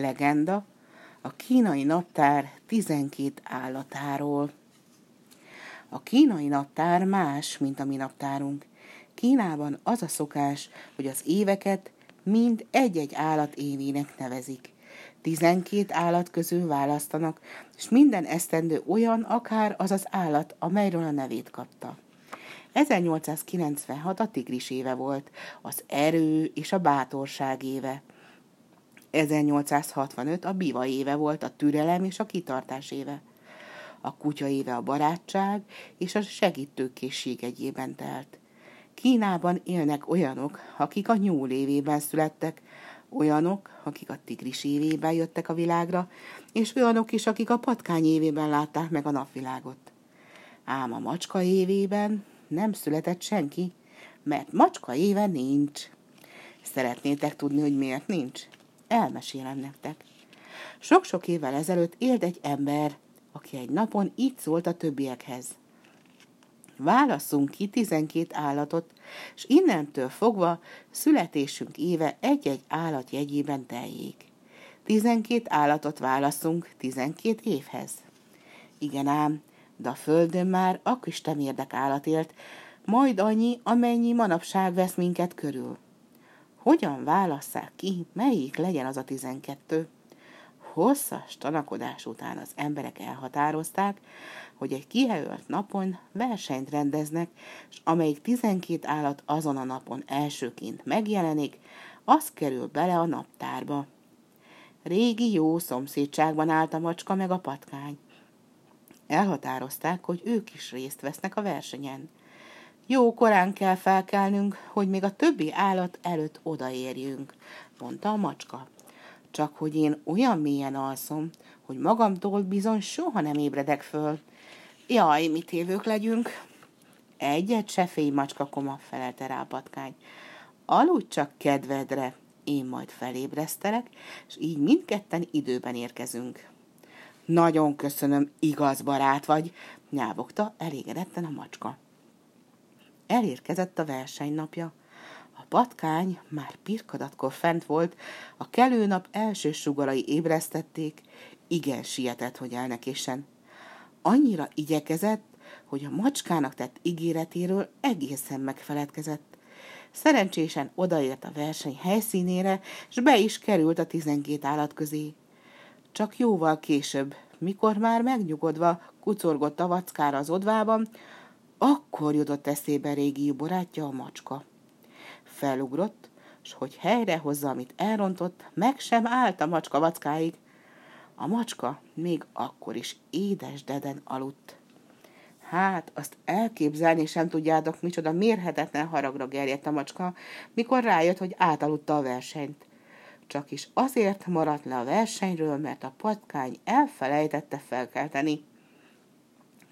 Legenda a kínai naptár 12 állatáról. A kínai naptár más, mint a mi naptárunk. Kínában az a szokás, hogy az éveket mind egy-egy állat évének nevezik. Tizenkét állat közül választanak, és minden esztendő olyan, akár az az állat, amelyről a nevét kapta. 1896 a tigris éve volt, az erő és a bátorság éve. 1865 a biva éve volt, a türelem és a kitartás éve. A kutya éve a barátság és a segítőkészség egyében telt. Kínában élnek olyanok, akik a nyúl évében születtek, olyanok, akik a tigris évében jöttek a világra, és olyanok is, akik a patkány évében látták meg a napvilágot. Ám a macska évében nem született senki, mert macska éve nincs. Szeretnétek tudni, hogy miért nincs? Elmesélem nektek. Sok-sok évvel ezelőtt élt egy ember, aki egy napon így szólt a többiekhez. Válasszunk ki 12 állatot, és innentől fogva születésünk éve egy-egy állat jegyében teljék. 12 állatot válaszunk 12 évhez. Igen ám, de a földön már a érdek állat élt, majd annyi, amennyi manapság vesz minket körül. Hogyan válasszák ki, melyik legyen az a tizenkettő? Hosszas tanakodás után az emberek elhatározták, hogy egy kijelölt napon versenyt rendeznek, és amelyik tizenkét állat azon a napon elsőként megjelenik, az kerül bele a naptárba. Régi jó szomszédságban állt a macska meg a patkány. Elhatározták, hogy ők is részt vesznek a versenyen. Jó korán kell felkelnünk, hogy még a többi állat előtt odaérjünk, mondta a macska. Csak hogy én olyan mélyen alszom, hogy magamtól bizony soha nem ébredek föl. Jaj, mit évők legyünk? Egyet se félj, macska koma, felelte rá a patkány. Aludj csak kedvedre, én majd felébresztelek, és így mindketten időben érkezünk. Nagyon köszönöm, igaz barát vagy, nyávogta elégedetten a macska. Elérkezett a versenynapja. A patkány már pirkadatkor fent volt, a kelő nap első sugarai ébresztették, igen sietett, hogy elnekésen. Annyira igyekezett, hogy a macskának tett ígéretéről egészen megfeledkezett. Szerencsésen odaért a verseny helyszínére, és be is került a tizenkét állat közé. Csak jóval később, mikor már megnyugodva kucorgott a vackára az odvában, akkor jutott eszébe régi barátja a macska. Felugrott, s hogy helyre hozza, amit elrontott, meg sem állt a macska vackáig. A macska még akkor is édes deden aludt. Hát, azt elképzelni sem tudjátok, micsoda mérhetetlen haragra gerjedt a macska, mikor rájött, hogy átaludta a versenyt. Csak is azért maradt le a versenyről, mert a patkány elfelejtette felkelteni.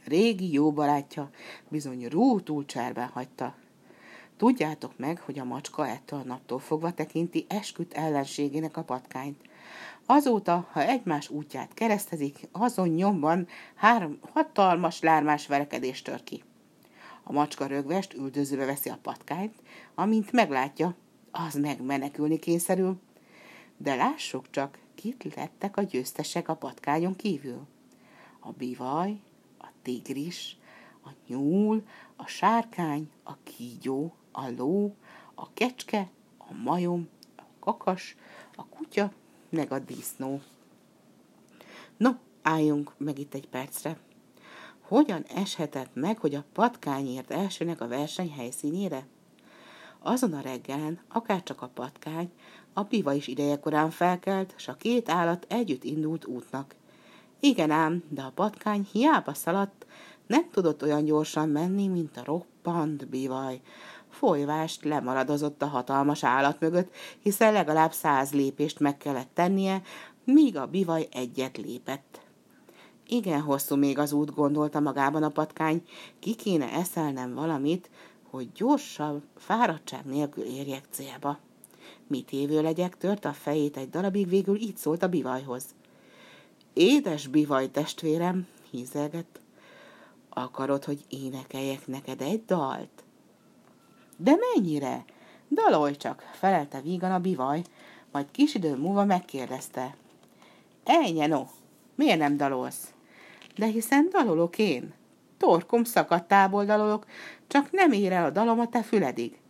Régi jó barátja bizony rútul cserben hagyta. Tudjátok meg, hogy a macska ettől a naptól fogva tekinti esküt ellenségének a patkányt. Azóta, ha egymás útját keresztezik, azon nyomban három hatalmas lármás verekedést tör ki. A macska rögvest üldözőbe veszi a patkányt, amint meglátja, az megmenekülni kényszerül. De lássuk csak, kit lettek a győztesek a patkányon kívül. A bivaj, tigris, a nyúl, a sárkány, a kígyó, a ló, a kecske, a majom, a kakas, a kutya, meg a disznó. No, álljunk meg itt egy percre. Hogyan eshetett meg, hogy a patkány ért elsőnek a verseny helyszínére? Azon a reggelen, akárcsak a patkány, a piva is idejekorán felkelt, s a két állat együtt indult útnak. Igen ám, de a patkány hiába szaladt, nem tudott olyan gyorsan menni, mint a roppant bivaj. Folyvást lemaradozott a hatalmas állat mögött, hiszen legalább száz lépést meg kellett tennie, míg a bivaj egyet lépett. Igen hosszú még az út, gondolta magában a patkány, ki kéne eszelnem valamit, hogy gyorsabb, fáradtság nélkül érjek célba. Mit évő legyek, tört a fejét egy darabig, végül így szólt a bivajhoz. Édes bivaj testvérem, hízelgett, akarod, hogy énekeljek neked egy dalt? De mennyire? Dalolj csak, felelte vígan a bivaj, majd kis idő múlva megkérdezte. Ejnye no, miért nem dalolsz? De hiszen dalolok én. Torkom szakadtából dalolok, csak nem ér el a dalom a te füledig.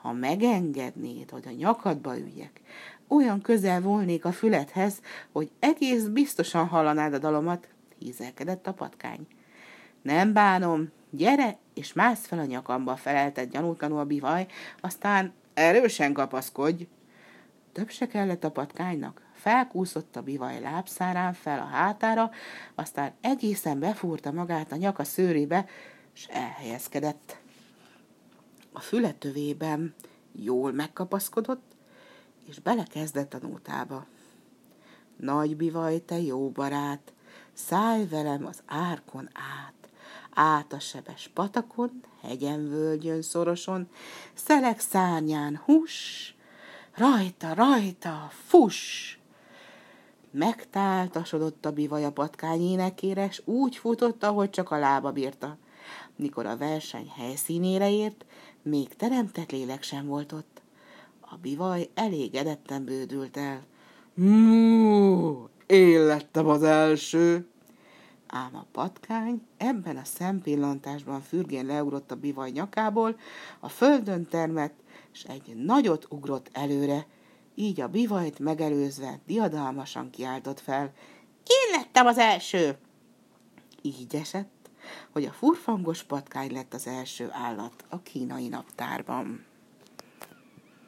Ha megengednéd, hogy a nyakadba üljek, olyan közel volnék a füledhez, hogy egész biztosan hallanád a dalomat, hízelkedett a patkány. Nem bánom, gyere, és mász fel a nyakamba, feleltett gyanútlanul a bivaj, aztán erősen kapaszkodj. Több se kellett a patkánynak, felkúszott a bivaj lábszárán fel a hátára, aztán egészen befúrta magát a nyaka szőrébe, s elhelyezkedett. A fületövében jól megkapaszkodott, és belekezdett a nótába. Nagy bivaj, te jó barát, szállj velem az árkon át, át a sebes patakon, hegyen, völgyön, szoroson, szelek szárnyán, hús, rajta, rajta, fuss! Megtáltasodott a bivaj a patkány énekére, s úgy futott, ahogy csak a lába bírta. Mikor a verseny helyszínére ért, még teremtett lélek sem volt ott. A bivaj elégedetten bődült el. Mú, én lettem az első! Ám a patkány ebben a szempillantásban fürgén leugrott a bivaj nyakából, a földön termett, és egy nagyot ugrott előre, így a bivajt megelőzve diadalmasan kiáltott fel. Én lettem az első! Így esett, hogy a furfangos patkány lett az első állat a kínai naptárban.